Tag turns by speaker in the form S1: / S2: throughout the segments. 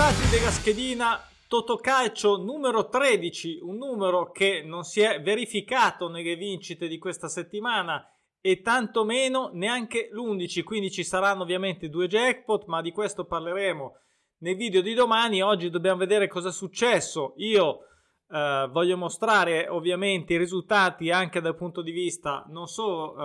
S1: risultati della schedina Totocalcio numero 13, un numero che non si è verificato nelle vincite di questa settimana e tantomeno neanche l'11, quindi ci saranno ovviamente due jackpot, ma di questo parleremo nel video di domani. Oggi dobbiamo vedere cosa è successo. Io eh, voglio mostrare ovviamente i risultati anche dal punto di vista non solo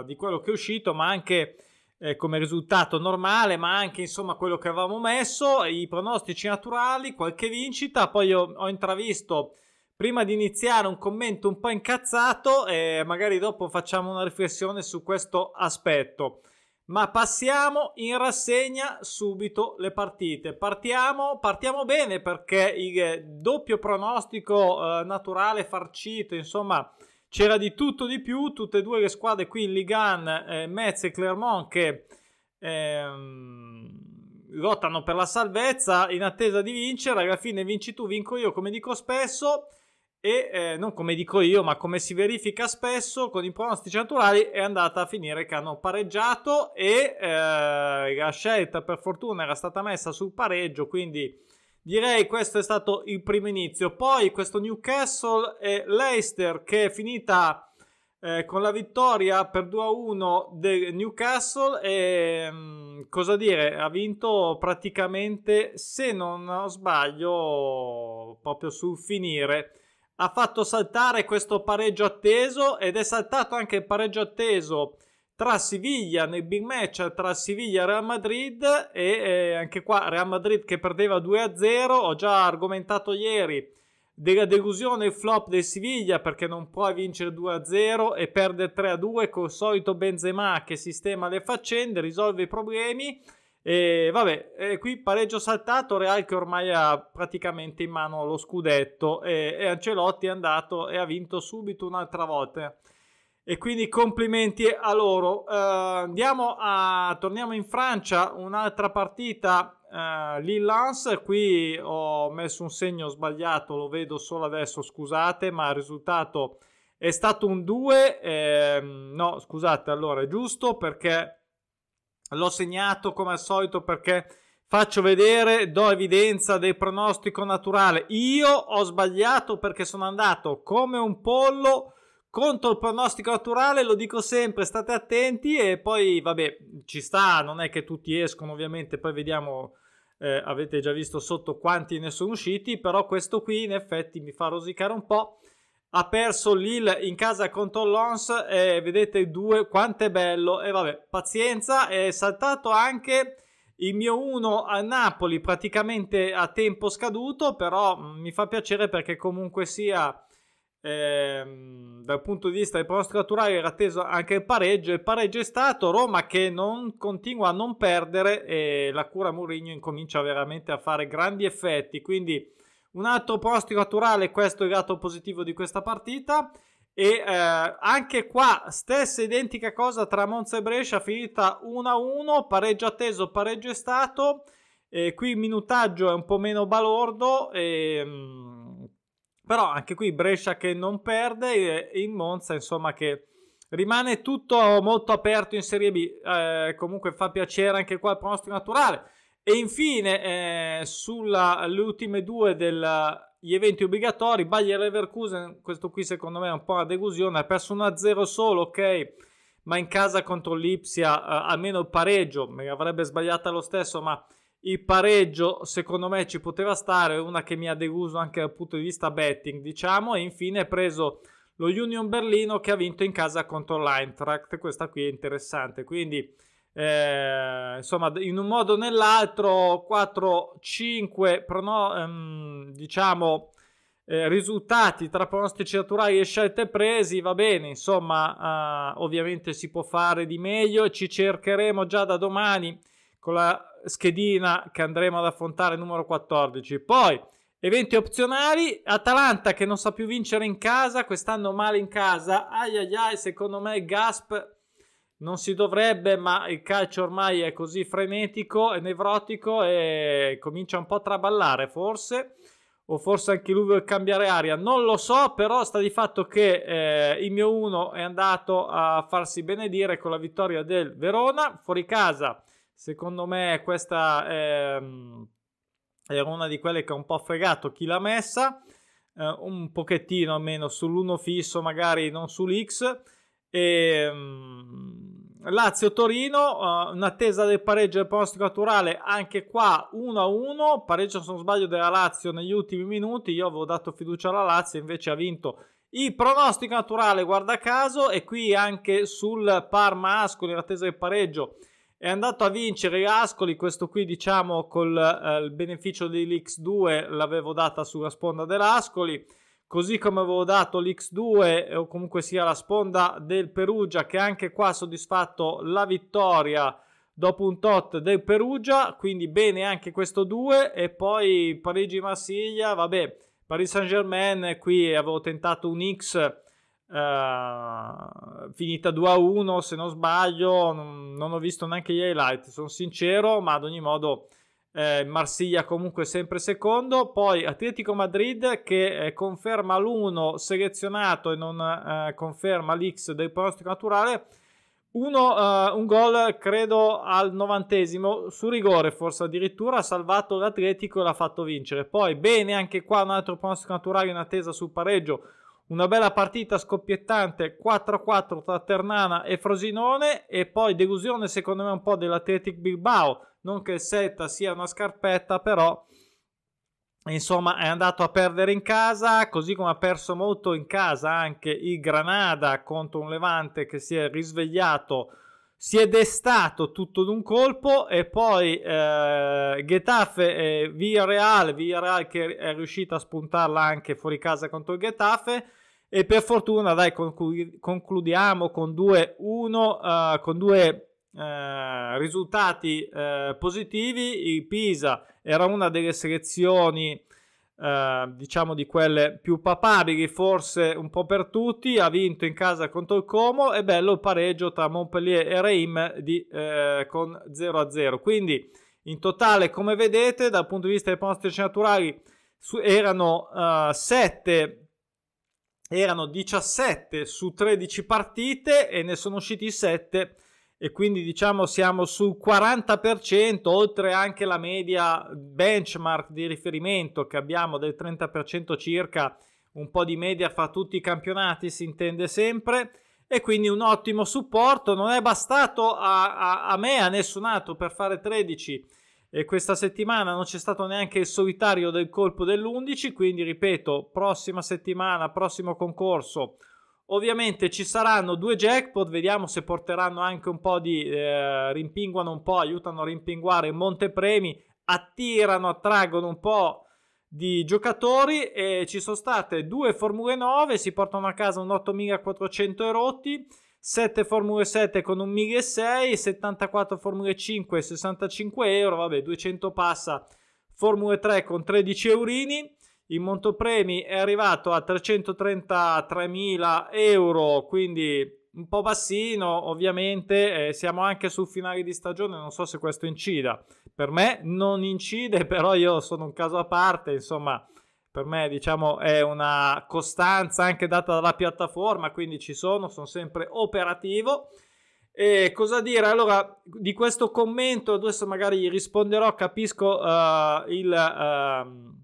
S1: eh, di quello che è uscito, ma anche eh, come risultato normale, ma anche insomma quello che avevamo messo, i pronostici naturali, qualche vincita. Poi ho, intravisto prima di iniziare un commento un po' incazzato e magari dopo facciamo una riflessione su questo aspetto. Ma passiamo in rassegna subito le partite. Partiamo, partiamo bene perché il doppio pronostico eh, naturale farcito, insomma, c'era di tutto di più. Tutte e due le squadre qui in Ligan, eh, Metz e Clermont, che ehm, lottano per la salvezza in attesa di vincere. Alla fine vinci tu, vinco io, come dico spesso e eh, non come dico io, ma come si verifica spesso con i pronostici naturali, è andata a finire che hanno pareggiato e eh, la scelta per fortuna era stata messa sul pareggio, quindi direi questo è stato il primo inizio. Poi questo Newcastle e Leicester che è finita eh, con la vittoria per 2-1 del Newcastle e mh, mm, cosa dire, ha vinto praticamente, se non sbaglio, proprio sul finire ha fatto saltare questo pareggio atteso ed è saltato anche il pareggio atteso tra Siviglia nel big match tra Siviglia e Real Madrid e eh, anche qua Real Madrid che perdeva 2-0 ho già argomentato ieri della delusione il flop del Siviglia perché non può vincere 2-0 e perde 3-2 col solito Benzema che sistema le faccende risolve i problemi e vabbè, e qui pareggio saltato, Real che ormai ha praticamente in mano lo scudetto e, e Ancelotti è andato e ha vinto subito un'altra volta. E quindi complimenti a loro. Uh, andiamo a torniamo in Francia, un'altra partita uh, Lille-Lens. Qui ho messo un segno sbagliato, lo vedo solo adesso, scusate, ma il risultato è stato un 2. Eh, no, scusate, allora è giusto perché L'ho segnato come al solito perché faccio vedere, do evidenza del pronostico naturale. Io ho sbagliato perché sono andato come un pollo contro il pronostico naturale, lo dico sempre, state attenti e poi vabbè, ci sta, non è che tutti escono ovviamente, poi vediamo, eh, avete già visto sotto quanti ne sono usciti, però questo qui in effetti mi fa rosicare un po' ha perso Lille in casa contro l'Ons e vedete due quanto è bello. E vabbè pazienza è saltato anche il mio 1 a Napoli praticamente a tempo scaduto però mm, mi fa piacere perché comunque sia ehm, dal punto di vista del pronostico naturale era atteso anche il pareggio il pareggio è stato Roma che non continua a non perdere e la cura Mourinho incomincia veramente a fare grandi effetti quindi un altro pronostico naturale, questo è il lato positivo di questa partita. E eh, anche qua, stessa identica cosa tra Monza e Brescia, finita 1-1, pareggio atteso, pareggio è stato. E qui il minutaggio è un po' meno balordo, e, ehm, però anche qui Brescia che non perde e Monza insomma che rimane tutto molto aperto in Serie B. Eh, comunque fa piacere anche qua il pronostico naturale. E infine, eh, sulle ultime due degli eventi obbligatori, Bayer Leverkusen, questo qui secondo me è un po' una delusione, ha perso 1-0 solo, ok, ma in casa contro l'Ipsia eh, almeno il pareggio, mi avrebbe sbagliata lo stesso, ma il pareggio secondo me ci poteva stare, una che mi ha deluso anche dal punto di vista betting, diciamo, e infine ha preso lo Union Berlino che ha vinto in casa contro l'Eintracht, questa qui è interessante, quindi eh, insomma in un modo o nell'altro 4-5 prono- ehm, diciamo eh, risultati tra pronostici naturali e scelte presi va bene insomma eh, ovviamente si può fare di meglio ci cercheremo già da domani con la schedina che andremo ad affrontare numero 14 poi eventi opzionali Atalanta che non sa più vincere in casa quest'anno male in casa ai ai ai secondo me Gasp non si dovrebbe, ma il calcio ormai è così frenetico e nevrotico e comincia un po' a traballare, forse. O forse anche lui vuole cambiare aria, non lo so, però sta di fatto che eh, il mio 1 è andato a farsi benedire con la vittoria del Verona, fuori casa. Secondo me questa è, era una di quelle che ha un po' fregato chi l'ha messa, eh, un pochettino almeno sull'1 fisso, magari non sull'X. E, um, Lazio-Torino, uh, un'attesa del pareggio del pronostico naturale, anche qua 1-1, pareggio se non sbaglio della Lazio negli ultimi minuti, io avevo dato fiducia alla Lazio, invece ha vinto il pronostico naturale, guarda caso, e qui anche sul Parma Ascoli, l'attesa del pareggio, è andato a vincere Ascoli, questo qui diciamo col eh, beneficio dell'X2 l'avevo data sulla sponda dell'Ascoli, così come avevo dato l'X2 o comunque sia la sponda del Perugia che anche qua ha soddisfatto la vittoria dopo un tot del Perugia, quindi bene anche questo 2 e poi Parigi-Marsiglia, vabbè, Paris Saint-Germain qui avevo tentato un X Uh, finita 2 a 1 se non sbaglio non, non, ho visto neanche gli highlight sono sincero ma ad ogni modo eh, Marsiglia comunque sempre secondo, poi Atletico Madrid che eh, conferma l'1 selezionato e non eh, conferma l'X del pronostico naturale, uno, uh, un gol credo al novantesimo su rigore forse addirittura ha salvato l'Atletico e l'ha fatto vincere. Poi bene anche qua un altro pronostico naturale in attesa sul pareggio una bella partita scoppiettante 4-4 tra Ternana e Frosinone e poi delusione secondo me un po' dell'Athletic Bilbao. Non che il Setta sia una scarpetta, però insomma è andato a perdere in casa, così come ha perso molto in casa anche il Granada contro un Levante che si è risvegliato, si è destato tutto d'un colpo e poi eh, Getafe e Villarreal, Villarreal che è riuscito a spuntarla anche fuori casa contro il Getafe e per fortuna dai concludiamo con 2-1 uh, eh, con due eh, risultati eh, positivi. Il Pisa era una delle selezioni, diciamo, di quelle più papabili, forse un po' per tutti. Ha vinto in casa contro il Como. È bello il pareggio tra Montpellier e Reim di, con 0-0. Quindi, in totale, come vedete, dal punto di vista dei pronostici naturali, su, erano 7 eh, erano 17 su 13 partite e ne sono usciti 7 e quindi diciamo siamo sul 40%, oltre anche la media benchmark di riferimento che abbiamo del 30% circa, un po' di media fra tutti i campionati si intende sempre. E quindi un ottimo supporto, non è bastato a, a, a me, a nessun altro per fare 13 e questa settimana non c'è stato neanche il solitario del colpo dell'11, quindi ripeto, prossima settimana, prossimo concorso. Ovviamente ci saranno due jackpot, vediamo se porteranno anche un po' di eh, rimpinguano un po', aiutano a rimpinguare montepremi, attirano, attraggono un po' di giocatori e ci sono state due Formule 9, si portano a casa un 8400 erotti, 7 Formule 7 con un 1600, 74 Formule 5 65 euro, vabbè 200 passa Formule 3 con 13 eurini il montopremi è arrivato a 333.000 euro, quindi un po' bassino, ovviamente. Eh, siamo anche sul finale di stagione, non so se questo incida. Per me non incide, però io sono un caso a parte, insomma, per me diciamo è una costanza anche data dalla piattaforma, quindi ci sono, sono sempre operativo. E cosa dire? Allora, di questo commento adesso magari risponderò, capisco uh, il... Uh,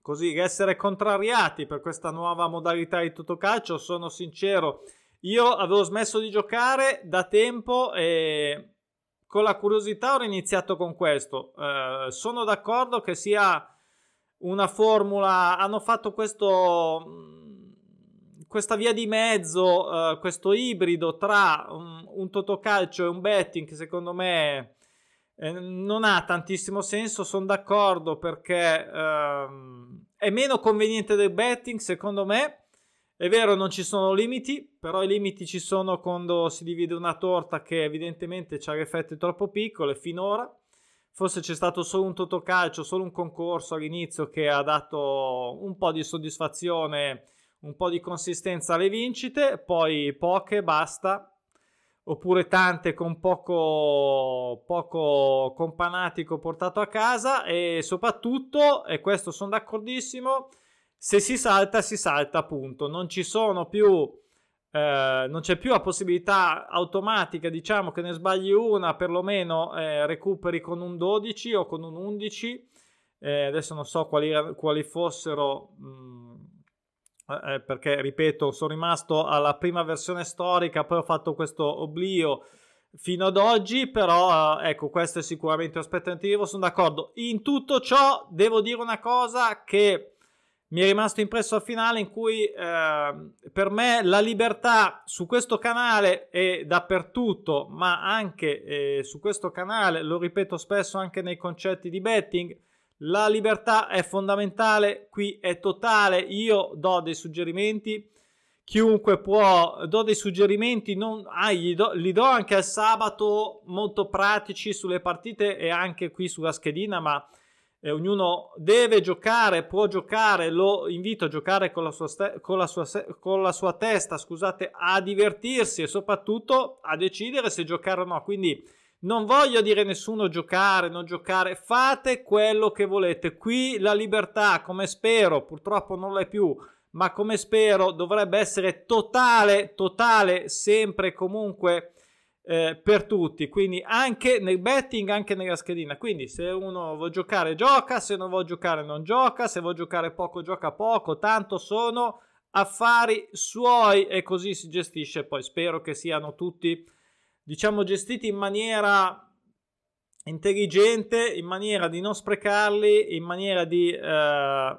S1: così essere contrariati per questa nuova modalità di Totocalcio. Sono sincero, io avevo smesso di giocare da tempo e con la curiosità ho iniziato con questo. Eh, sono d'accordo che sia una formula, hanno fatto questo questa via di mezzo, uh, questo ibrido tra un, un totocalcio e un betting che secondo me eh, non ha tantissimo senso, sono d'accordo perché ehm, è meno conveniente del betting secondo me. È vero, non ci sono limiti, però i limiti ci sono quando si divide una torta che evidentemente ha le fette troppo piccole finora. Forse c'è stato solo un totocalcio, solo un concorso all'inizio che ha dato un po' di soddisfazione, un po' di consistenza alle vincite, poi poche, basta. Oppure tante con poco, poco companatico portato a casa e soprattutto, e questo sono d'accordissimo, se si salta si salta appunto, non ci sono più, eh, non c'è più la possibilità automatica, diciamo che ne sbagli una, perlomeno eh, recuperi con un 12 o con un 11. eh, adesso non so quali, quali fossero, mh, mm, eh, eh, perché ripeto, sono rimasto alla prima versione storica, poi ho fatto questo oblio fino ad oggi, però eh, ecco, questo è sicuramente un aspetto negativo, sono d'accordo. In tutto ciò devo dire una cosa che mi è rimasto impresso al finale in cui eh, per me la libertà su questo canale e dappertutto, ma anche eh, su questo canale, lo ripeto spesso anche nei concetti di betting, la libertà è fondamentale, qui è totale, io do dei suggerimenti, chiunque può, do dei suggerimenti, non, ah, do, li do anche al sabato molto pratici sulle partite e anche qui sulla schedina, ma eh, ognuno deve giocare, può giocare, lo invito a giocare con la sua, ste- con la sua, se- con la sua testa, scusate, a divertirsi e soprattutto a decidere se giocare o no, quindi non voglio dire a nessuno giocare, non giocare, fate quello che volete. Qui la libertà, come spero, purtroppo non l'è più, ma come spero dovrebbe essere totale, totale, sempre e comunque eh, per tutti. Quindi anche nel betting, anche nella schedina. Quindi se uno vuole giocare, gioca, se non vuole giocare, non gioca, se vuole giocare poco, gioca poco. Tanto sono affari suoi e così si gestisce. Poi spero che siano tutti diciamo, gestiti in maniera intelligente, in maniera di non sprecarli, in maniera di eh,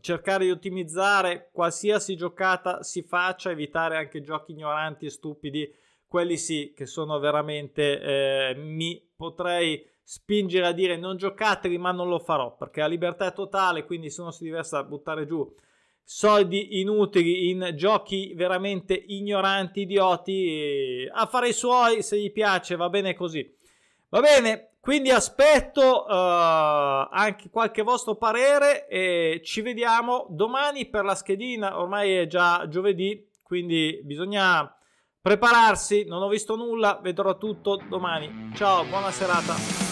S1: cercare di ottimizzare qualsiasi giocata si faccia, evitare anche giochi ignoranti e stupidi, quelli sì che sono veramente, eh, mi potrei spingere a dire non giocateli, ma non lo farò perché la libertà è totale, quindi se uno si divessa a buttare giù soldi inutili in giochi veramente ignoranti, idioti, a fare i suoi, se gli piace va bene così. Va bene, quindi aspetto uh, anche qualche vostro parere e ci vediamo domani per la schedina, ormai è già giovedì, quindi bisogna prepararsi, non ho visto nulla, vedrò tutto domani. Ciao, buona serata.